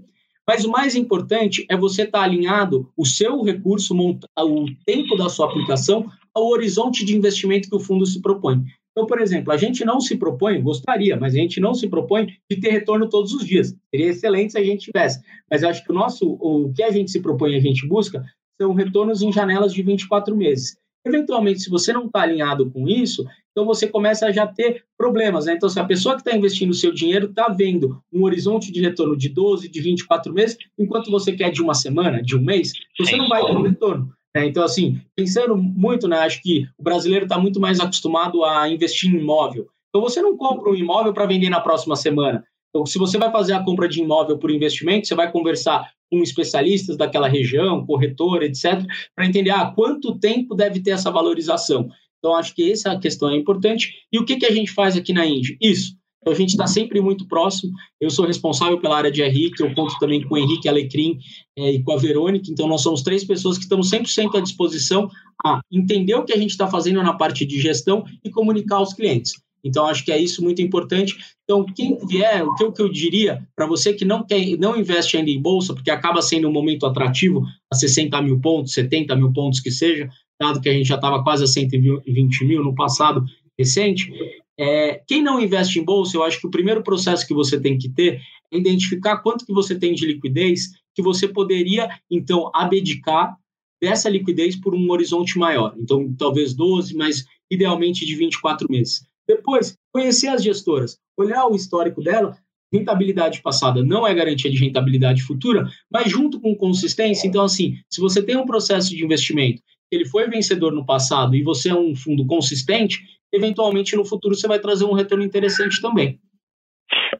Mas o mais importante é você estar tá alinhado o seu recurso, o tempo da sua aplicação, ao horizonte de investimento que o fundo se propõe. Então, por exemplo, a gente não se propõe, gostaria, mas a gente não se propõe de ter retorno todos os dias. Seria excelente se a gente tivesse. Mas acho que o nosso, o que a gente se propõe, a gente busca, são retornos em janelas de 24 meses. Eventualmente, se você não está alinhado com isso, então você começa a já ter problemas. Né? Então, se a pessoa que está investindo o seu dinheiro está vendo um horizonte de retorno de 12, de 24 meses, enquanto você quer de uma semana, de um mês, você não vai ter um retorno. Né? Então, assim, pensando muito, né, acho que o brasileiro está muito mais acostumado a investir em imóvel. Então, você não compra um imóvel para vender na próxima semana. Então, se você vai fazer a compra de imóvel por investimento, você vai conversar com especialistas daquela região, corretor, etc., para entender ah, quanto tempo deve ter essa valorização. Então, acho que essa questão é importante. E o que, que a gente faz aqui na Indy? Isso. Então, a gente está sempre muito próximo. Eu sou responsável pela área de RI, que eu conto também com o Henrique Alecrim é, e com a Verônica. Então, nós somos três pessoas que estamos 100% à disposição a entender o que a gente está fazendo na parte de gestão e comunicar aos clientes. Então, acho que é isso muito importante. Então, quem vier, o que eu, que eu diria para você que não, quer, não investe ainda em bolsa, porque acaba sendo um momento atrativo a 60 mil pontos, 70 mil pontos que seja, dado que a gente já estava quase a 120 mil no passado recente. É, quem não investe em bolsa, eu acho que o primeiro processo que você tem que ter é identificar quanto que você tem de liquidez que você poderia, então, abdicar dessa liquidez por um horizonte maior. Então, talvez 12, mas idealmente de 24 meses. Depois, conhecer as gestoras, olhar o histórico dela, rentabilidade passada não é garantia de rentabilidade futura, mas junto com consistência, então assim, se você tem um processo de investimento ele foi vencedor no passado e você é um fundo consistente, eventualmente no futuro você vai trazer um retorno interessante também.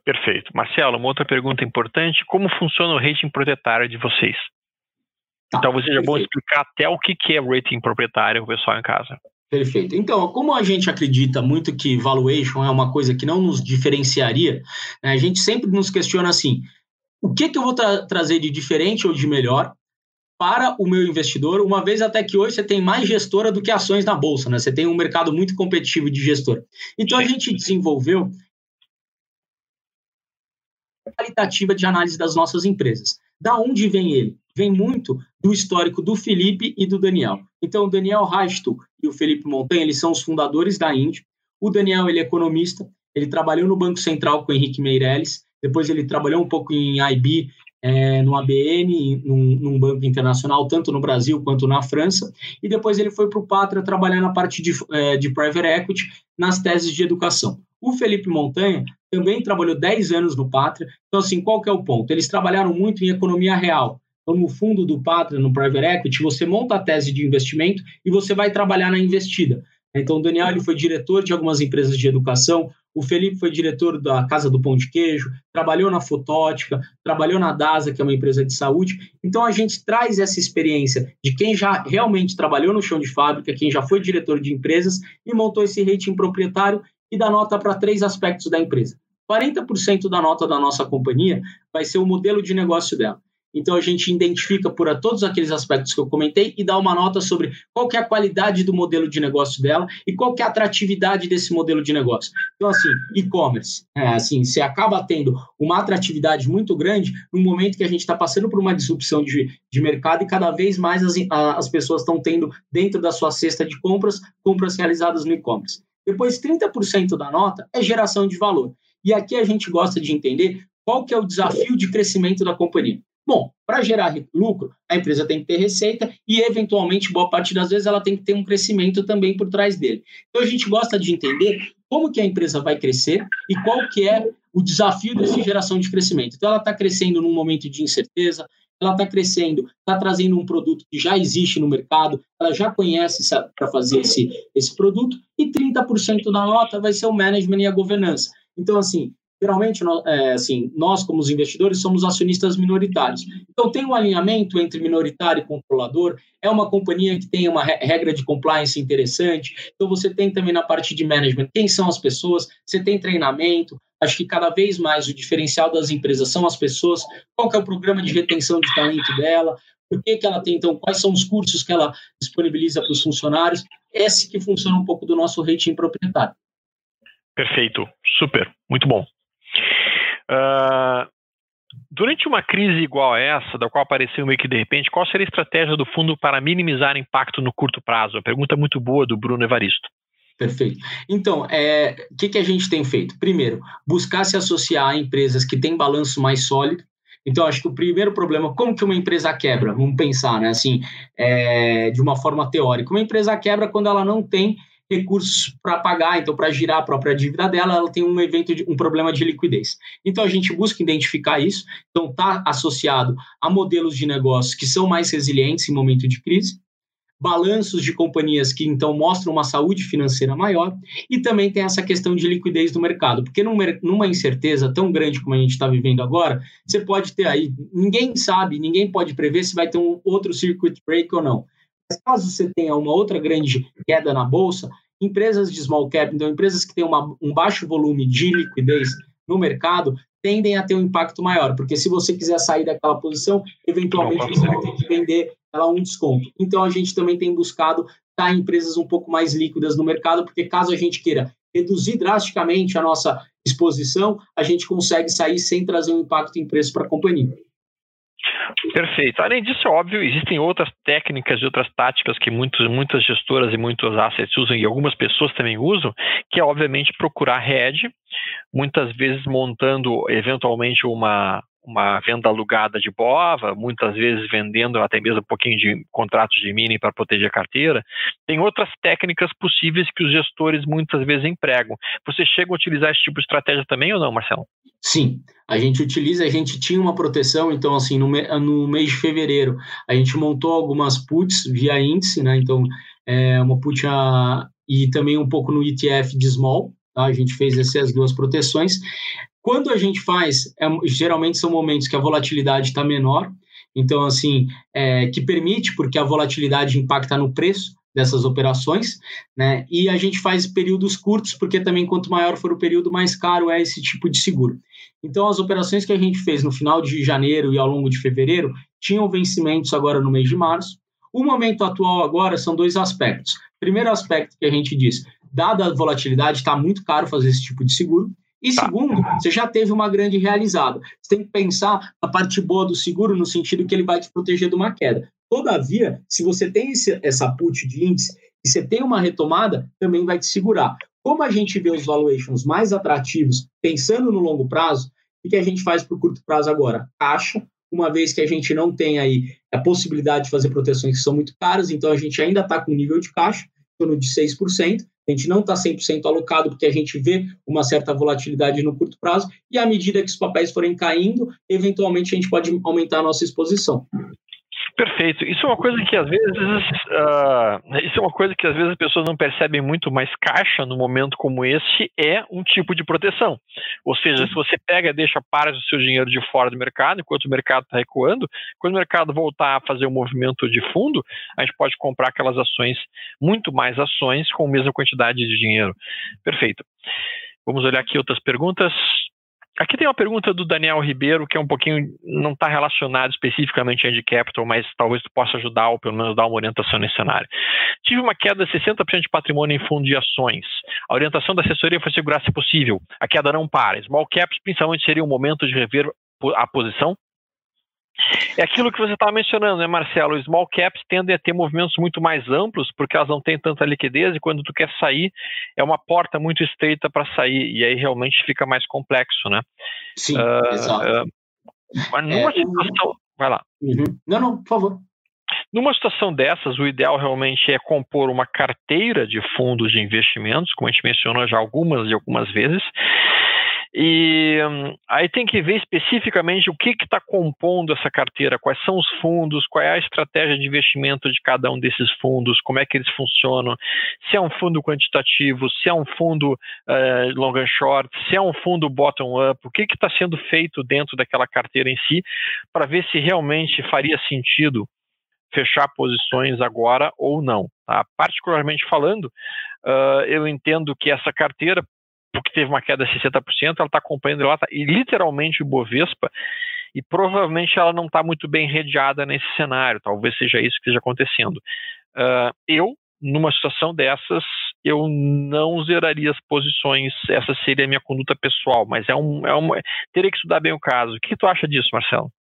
Perfeito. Marcelo, uma outra pergunta importante: como funciona o rating proprietário de vocês? Tá, então, você já bom explicar até o que é rating proprietário para o pessoal em casa. Perfeito. Então, como a gente acredita muito que valuation é uma coisa que não nos diferenciaria, né, a gente sempre nos questiona assim: o que, que eu vou tra trazer de diferente ou de melhor para o meu investidor, uma vez até que hoje você tem mais gestora do que ações na bolsa, né? Você tem um mercado muito competitivo de gestora. Então a gente desenvolveu qualitativa de análise das nossas empresas. Da onde vem ele? Vem muito do histórico do Felipe e do Daniel. Então, o Daniel Reichtu e o Felipe Montanha, eles são os fundadores da Indy. O Daniel, ele é economista, ele trabalhou no Banco Central com o Henrique Meirelles, depois ele trabalhou um pouco em IB é, no ABN, num, num, banco internacional, tanto no Brasil quanto na França, e depois ele foi para o Pátria trabalhar na parte de, é, de private equity, nas teses de educação. O Felipe Montanha também trabalhou 10 anos no Pátria, então assim, qual que é o ponto? Eles trabalharam muito em economia real, então, no fundo do Pátria, no Private Equity, você monta a tese de investimento e você vai trabalhar na investida. Então, o Daniel ele foi diretor de algumas empresas de educação, o Felipe foi diretor da Casa do Pão de Queijo, trabalhou na Fotótica, trabalhou na DASA, que é uma empresa de saúde. Então a gente traz essa experiência de quem já realmente trabalhou no chão de fábrica, quem já foi diretor de empresas e montou esse rating proprietário e dá nota para três aspectos da empresa. 40% da nota da nossa companhia vai ser o modelo de negócio dela. Então a gente identifica por todos aqueles aspectos que eu comentei e dá uma nota sobre qual é a qualidade do modelo de negócio dela e qual é a atratividade desse modelo de negócio. Então assim, e-commerce, é, assim, você acaba tendo uma atratividade muito grande no momento que a gente está passando por uma disrupção de, de mercado e cada vez mais as, as pessoas estão tendo dentro da sua cesta de compras compras realizadas no e-commerce. Depois 30% da nota é geração de valor. E aqui a gente gosta de entender qual que é o desafio de crescimento da companhia. Bom, para gerar lucro, a empresa tem que ter receita e, eventualmente, boa parte das vezes, ela tem que ter um crescimento também por trás dele. Então, a gente gosta de entender como que a empresa vai crescer e qual que é o desafio dessa geração de crescimento. Então, ela está crescendo num momento de incerteza, ela está crescendo, está trazendo um produto que já existe no mercado, ela já conhece para fazer esse, esse produto, e 30% da nota vai ser o management e a governança. Então, assim, geralmente, é, assim, nós, como os investidores, somos acionistas minoritários. Então, tem um alinhamento entre minoritário e controlador, é uma companhia que tem uma regra de compliance interessante, então você tem também na parte de management quem são as pessoas, você tem treinamento, acho que cada vez mais o diferencial das empresas são as pessoas, qual que é o programa de retenção de talento dela, por que, que ela tem, então, quais são os cursos que ela disponibiliza para os funcionários, esse que funciona um pouco do nosso rating proprietário. Perfeito, super, muito bom. Uh, durante uma crise igual a essa, da qual apareceu meio que de repente, qual seria a estratégia do fundo para minimizar impacto no curto prazo? A pergunta muito boa do Bruno Evaristo. Perfeito. Então, o é, que, que a gente tem feito? Primeiro, buscar se associar a empresas que têm balanço mais sólido. Então, acho que o primeiro problema, como que uma empresa quebra? Vamos pensar, né? Assim, é, de uma forma teórica. Uma empresa quebra quando ela não tem recursos para pagar, então para girar a própria dívida dela, ela tem um evento de um problema de liquidez. Então a gente busca identificar isso, então está associado a modelos de negócios que são mais resilientes em momento de crise, balanços de companhias que então mostram uma saúde financeira maior e também tem essa questão de liquidez do mercado, porque numa incerteza tão grande como a gente está vivendo agora, você pode ter aí, ninguém sabe, ninguém pode prever se vai ter um outro circuit break ou não. Mas caso você tenha uma outra grande queda na bolsa, empresas de small cap, então empresas que têm uma, um baixo volume de liquidez no mercado, tendem a ter um impacto maior, porque se você quiser sair daquela posição, eventualmente você vai ter que vender ela um desconto. Então a gente também tem buscado estar em empresas um pouco mais líquidas no mercado, porque caso a gente queira reduzir drasticamente a nossa exposição, a gente consegue sair sem trazer um impacto em preço para a companhia. Perfeito. Além disso, é óbvio, existem outras técnicas e outras táticas que muitos, muitas gestoras e muitos assets usam e algumas pessoas também usam, que é obviamente procurar hedge, muitas vezes montando eventualmente uma, uma venda alugada de BOVA, muitas vezes vendendo até mesmo um pouquinho de contratos de mini para proteger a carteira. Tem outras técnicas possíveis que os gestores muitas vezes empregam. Você chega a utilizar esse tipo de estratégia também ou não, Marcelo? Sim, a gente utiliza, a gente tinha uma proteção, então assim, no, no mês de fevereiro, a gente montou algumas puts via índice, né? Então, é, uma put a, e também um pouco no ETF de small, tá? A gente fez essas duas proteções. Quando a gente faz, é, geralmente são momentos que a volatilidade está menor, então, assim, é, que permite, porque a volatilidade impacta no preço dessas operações, né? E a gente faz períodos curtos, porque também quanto maior for o período, mais caro é esse tipo de seguro. Então, as operações que a gente fez no final de janeiro e ao longo de fevereiro tinham vencimentos agora no mês de março. O momento atual agora são dois aspectos. Primeiro aspecto que a gente diz, dada a volatilidade, está muito caro fazer esse tipo de seguro. E tá. segundo, você já teve uma grande realizada. Você tem que pensar a parte boa do seguro no sentido que ele vai te proteger de uma queda. Todavia, se você tem esse, essa put de índice e você tem uma retomada, também vai te segurar. Como a gente vê os valuations mais atrativos, pensando no longo prazo, o que a gente faz para o curto prazo agora? Caixa, uma vez que a gente não tem aí a possibilidade de fazer proteções que são muito caras, então a gente ainda está com nível de caixa, torno de 6%, a gente não está 100% alocado porque a gente vê uma certa volatilidade no curto prazo e à medida que os papéis forem caindo, eventualmente a gente pode aumentar a nossa exposição. Perfeito. Isso é uma coisa que às vezes uh, isso é uma coisa que às vezes as pessoas não percebem muito, mas caixa no momento como este é um tipo de proteção. Ou seja, se você pega e deixa parte do seu dinheiro de fora do mercado, enquanto o mercado está recuando, quando o mercado voltar a fazer um movimento de fundo, a gente pode comprar aquelas ações, muito mais ações com a mesma quantidade de dinheiro. Perfeito. Vamos olhar aqui outras perguntas. Aqui tem uma pergunta do Daniel Ribeiro, que é um pouquinho, não está relacionado especificamente a Capital, mas talvez tu possa ajudar ou pelo menos dar uma orientação nesse cenário. Tive uma queda de 60% de patrimônio em fundo de ações. A orientação da assessoria foi segurar se possível. A queda não para. Small caps, principalmente, seria o momento de rever a posição? É aquilo que você estava mencionando, né, Marcelo? Os small caps tendem a ter movimentos muito mais amplos porque elas não têm tanta liquidez e quando tu quer sair é uma porta muito estreita para sair e aí realmente fica mais complexo, né? Sim, uh, exato. Uh, mas numa é, situação, Vai lá. Uhum. Não, não, por favor. Numa situação dessas, o ideal realmente é compor uma carteira de fundos de investimentos, como a gente mencionou já algumas e algumas vezes, e hum, aí tem que ver especificamente o que está compondo essa carteira, quais são os fundos, qual é a estratégia de investimento de cada um desses fundos, como é que eles funcionam, se é um fundo quantitativo, se é um fundo uh, long and short, se é um fundo bottom-up, o que está sendo feito dentro daquela carteira em si, para ver se realmente faria sentido fechar posições agora ou não. Tá? Particularmente falando, uh, eu entendo que essa carteira porque teve uma queda de 60%, ela está acompanhando ela tá, e literalmente o Bovespa, e provavelmente ela não está muito bem redeada nesse cenário, talvez seja isso que esteja acontecendo. Uh, eu, numa situação dessas, eu não zeraria as posições, essa seria a minha conduta pessoal, mas é um, é um teria que estudar bem o caso. O que tu acha disso, Marcelo?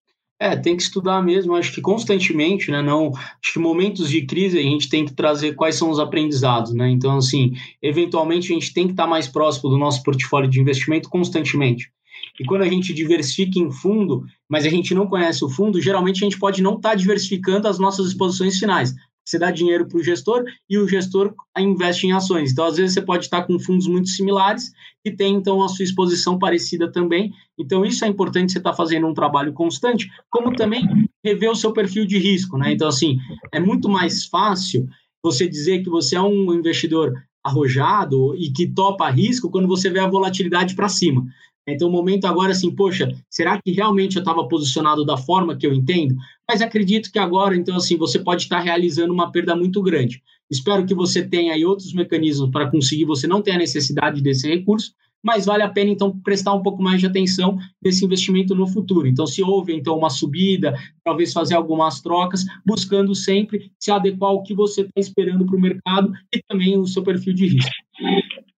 É, tem que estudar mesmo, acho que constantemente, né? Não, acho que momentos de crise a gente tem que trazer quais são os aprendizados, né? Então, assim, eventualmente a gente tem que estar mais próximo do nosso portfólio de investimento constantemente. E quando a gente diversifica em fundo, mas a gente não conhece o fundo, geralmente a gente pode não estar diversificando as nossas exposições finais. Você dá dinheiro para o gestor e o gestor investe em ações. Então, às vezes, você pode estar com fundos muito similares e tem, então, a sua exposição parecida também. Então, isso é importante você estar fazendo um trabalho constante, como também rever o seu perfil de risco. Né? Então, assim, é muito mais fácil você dizer que você é um investidor arrojado e que topa risco quando você vê a volatilidade para cima. Então, o momento agora, assim, poxa, será que realmente eu estava posicionado da forma que eu entendo? Mas acredito que agora, então, assim, você pode estar realizando uma perda muito grande. Espero que você tenha aí outros mecanismos para conseguir, você não ter a necessidade desse recurso, mas vale a pena, então, prestar um pouco mais de atenção nesse investimento no futuro. Então, se houve, então, uma subida, talvez fazer algumas trocas, buscando sempre se adequar ao que você está esperando para o mercado e também o seu perfil de risco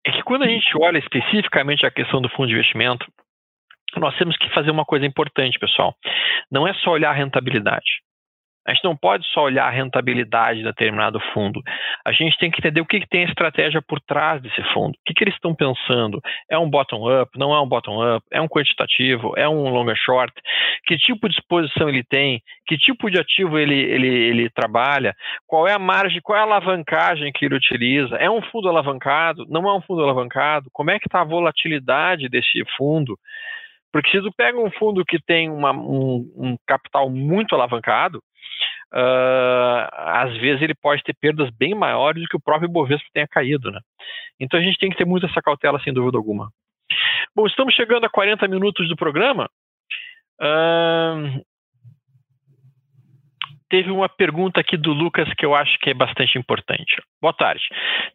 é que quando a gente olha especificamente a questão do fundo de investimento, nós temos que fazer uma coisa importante, pessoal. Não é só olhar a rentabilidade. A gente não pode só olhar a rentabilidade de determinado fundo. A gente tem que entender o que, que tem a estratégia por trás desse fundo. O que, que eles estão pensando? É um bottom-up? Não é um bottom-up? É um quantitativo? É um longa short? Que tipo de exposição ele tem? Que tipo de ativo ele, ele, ele trabalha? Qual é a margem? Qual é a alavancagem que ele utiliza? É um fundo alavancado? Não é um fundo alavancado? Como é que está a volatilidade desse fundo? Porque se tu pega um fundo que tem uma, um, um capital muito alavancado, uh, às vezes ele pode ter perdas bem maiores do que o próprio Bovespa tenha caído, né? Então a gente tem que ter muito essa cautela, sem dúvida alguma. Bom, estamos chegando a 40 minutos do programa. Uh, teve uma pergunta aqui do Lucas que eu acho que é bastante importante. Boa tarde.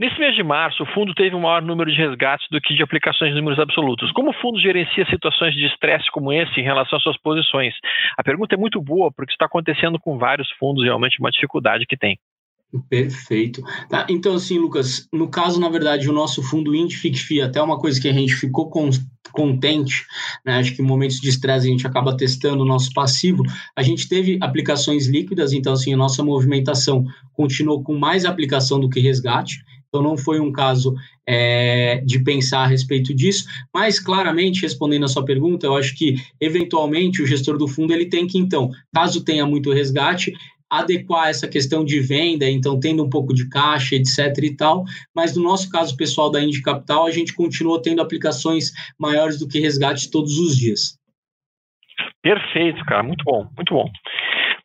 Nesse mês de março, o fundo teve um maior número de resgates do que de aplicações de números absolutos. Como o fundo gerencia situações de estresse como esse em relação às suas posições? A pergunta é muito boa, porque está acontecendo com vários fundos, realmente uma dificuldade que tem. Perfeito. Tá, então, assim, Lucas, no caso, na verdade, o nosso fundo INDFICFI, até uma coisa que a gente ficou contente, né, acho que em momentos de estresse a gente acaba testando o nosso passivo, a gente teve aplicações líquidas, então, assim, a nossa movimentação continuou com mais aplicação do que resgate, então não foi um caso é, de pensar a respeito disso, mas claramente, respondendo a sua pergunta, eu acho que, eventualmente, o gestor do fundo, ele tem que, então, caso tenha muito resgate, adequar essa questão de venda, então tendo um pouco de caixa, etc e tal, mas no nosso caso pessoal da Indy Capital, a gente continua tendo aplicações maiores do que resgate todos os dias. Perfeito, cara, muito bom, muito bom.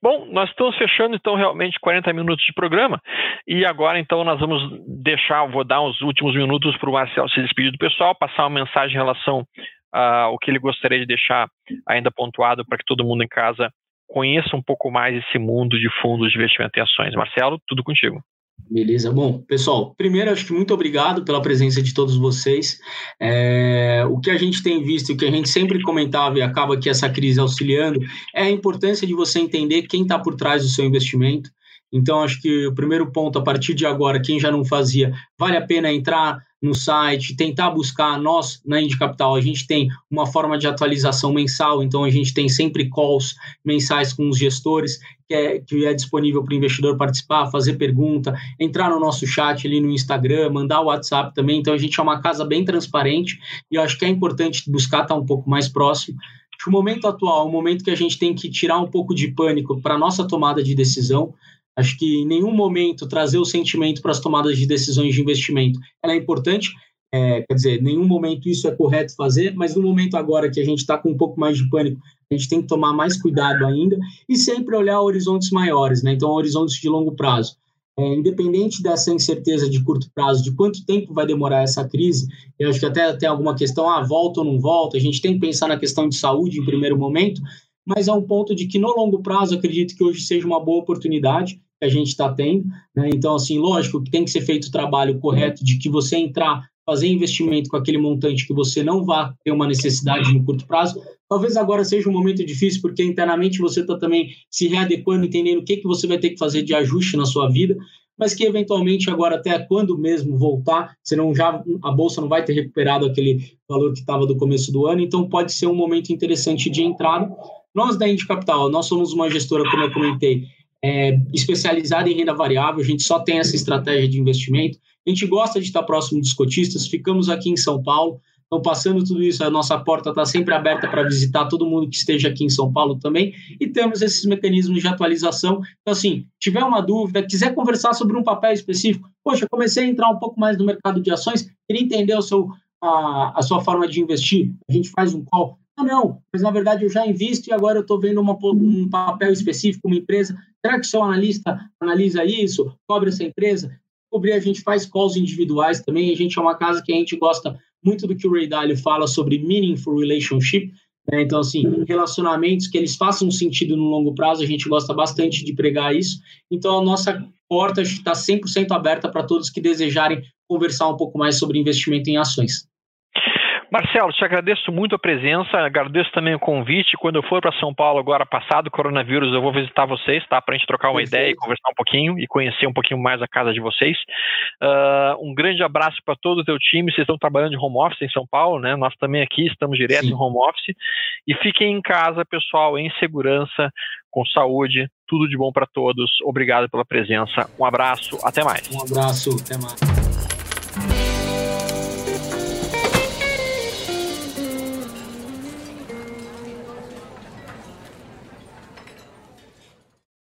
Bom, nós estamos fechando então realmente 40 minutos de programa e agora então nós vamos deixar, vou dar os últimos minutos para o Marcel se despedir do pessoal, passar uma mensagem em relação ao que ele gostaria de deixar ainda pontuado para que todo mundo em casa conheça um pouco mais esse mundo de fundos de investimento em ações. Marcelo, tudo contigo. Beleza. Bom, pessoal, primeiro, acho que muito obrigado pela presença de todos vocês. É, o que a gente tem visto, o que a gente sempre comentava e acaba que essa crise auxiliando, é a importância de você entender quem está por trás do seu investimento. Então, acho que o primeiro ponto, a partir de agora, quem já não fazia, vale a pena entrar no site, tentar buscar. Nós, na Indy Capital, a gente tem uma forma de atualização mensal, então a gente tem sempre calls mensais com os gestores, que é, que é disponível para o investidor participar, fazer pergunta, entrar no nosso chat ali no Instagram, mandar o WhatsApp também. Então a gente é uma casa bem transparente e eu acho que é importante buscar estar um pouco mais próximo. o momento atual é um momento que a gente tem que tirar um pouco de pânico para nossa tomada de decisão. Acho que em nenhum momento trazer o sentimento para as tomadas de decisões de investimento ela é importante. É, quer dizer, em nenhum momento isso é correto fazer, mas no momento agora que a gente está com um pouco mais de pânico, a gente tem que tomar mais cuidado ainda e sempre olhar horizontes maiores, né? Então, horizontes de longo prazo. É, independente dessa incerteza de curto prazo, de quanto tempo vai demorar essa crise, eu acho que até tem alguma questão, ah, volta ou não volta, a gente tem que pensar na questão de saúde em primeiro momento, mas é um ponto de que no longo prazo acredito que hoje seja uma boa oportunidade que a gente está tendo, né? então assim, lógico que tem que ser feito o trabalho correto de que você entrar, fazer investimento com aquele montante que você não vá ter uma necessidade no curto prazo, Talvez agora seja um momento difícil, porque internamente você está também se readequando, entendendo o que, que você vai ter que fazer de ajuste na sua vida, mas que eventualmente agora até quando mesmo voltar, senão já a bolsa não vai ter recuperado aquele valor que estava do começo do ano, então pode ser um momento interessante de entrada. Nós da Indy Capital, nós somos uma gestora, como eu comentei, é, especializada em renda variável, a gente só tem essa estratégia de investimento. A gente gosta de estar próximo dos cotistas, ficamos aqui em São Paulo, então, passando tudo isso, a nossa porta está sempre aberta para visitar todo mundo que esteja aqui em São Paulo também. E temos esses mecanismos de atualização. Então, assim, tiver uma dúvida, quiser conversar sobre um papel específico, poxa, comecei a entrar um pouco mais no mercado de ações, queria entender o seu, a, a sua forma de investir. A gente faz um call. Ah, não, mas na verdade eu já invisto e agora eu estou vendo uma, um papel específico, uma empresa. Será que seu analista analisa isso, cobre essa empresa? Cobrir, a gente faz calls individuais também. A gente é uma casa que a gente gosta muito do que o Ray Dalio fala sobre meaningful relationship. Né? Então, assim, relacionamentos que eles façam sentido no longo prazo, a gente gosta bastante de pregar isso. Então, a nossa porta está 100% aberta para todos que desejarem conversar um pouco mais sobre investimento em ações. Marcelo, te agradeço muito a presença, agradeço também o convite. Quando eu for para São Paulo agora, passado o coronavírus, eu vou visitar vocês, tá? Para a gente trocar uma Perfeito. ideia e conversar um pouquinho e conhecer um pouquinho mais a casa de vocês. Uh, um grande abraço para todo o teu time. Vocês estão trabalhando de home office em São Paulo, né? Nós também aqui estamos direto Sim. em home office. E fiquem em casa, pessoal, em segurança, com saúde. Tudo de bom para todos. Obrigado pela presença. Um abraço, até mais. Um abraço, até mais.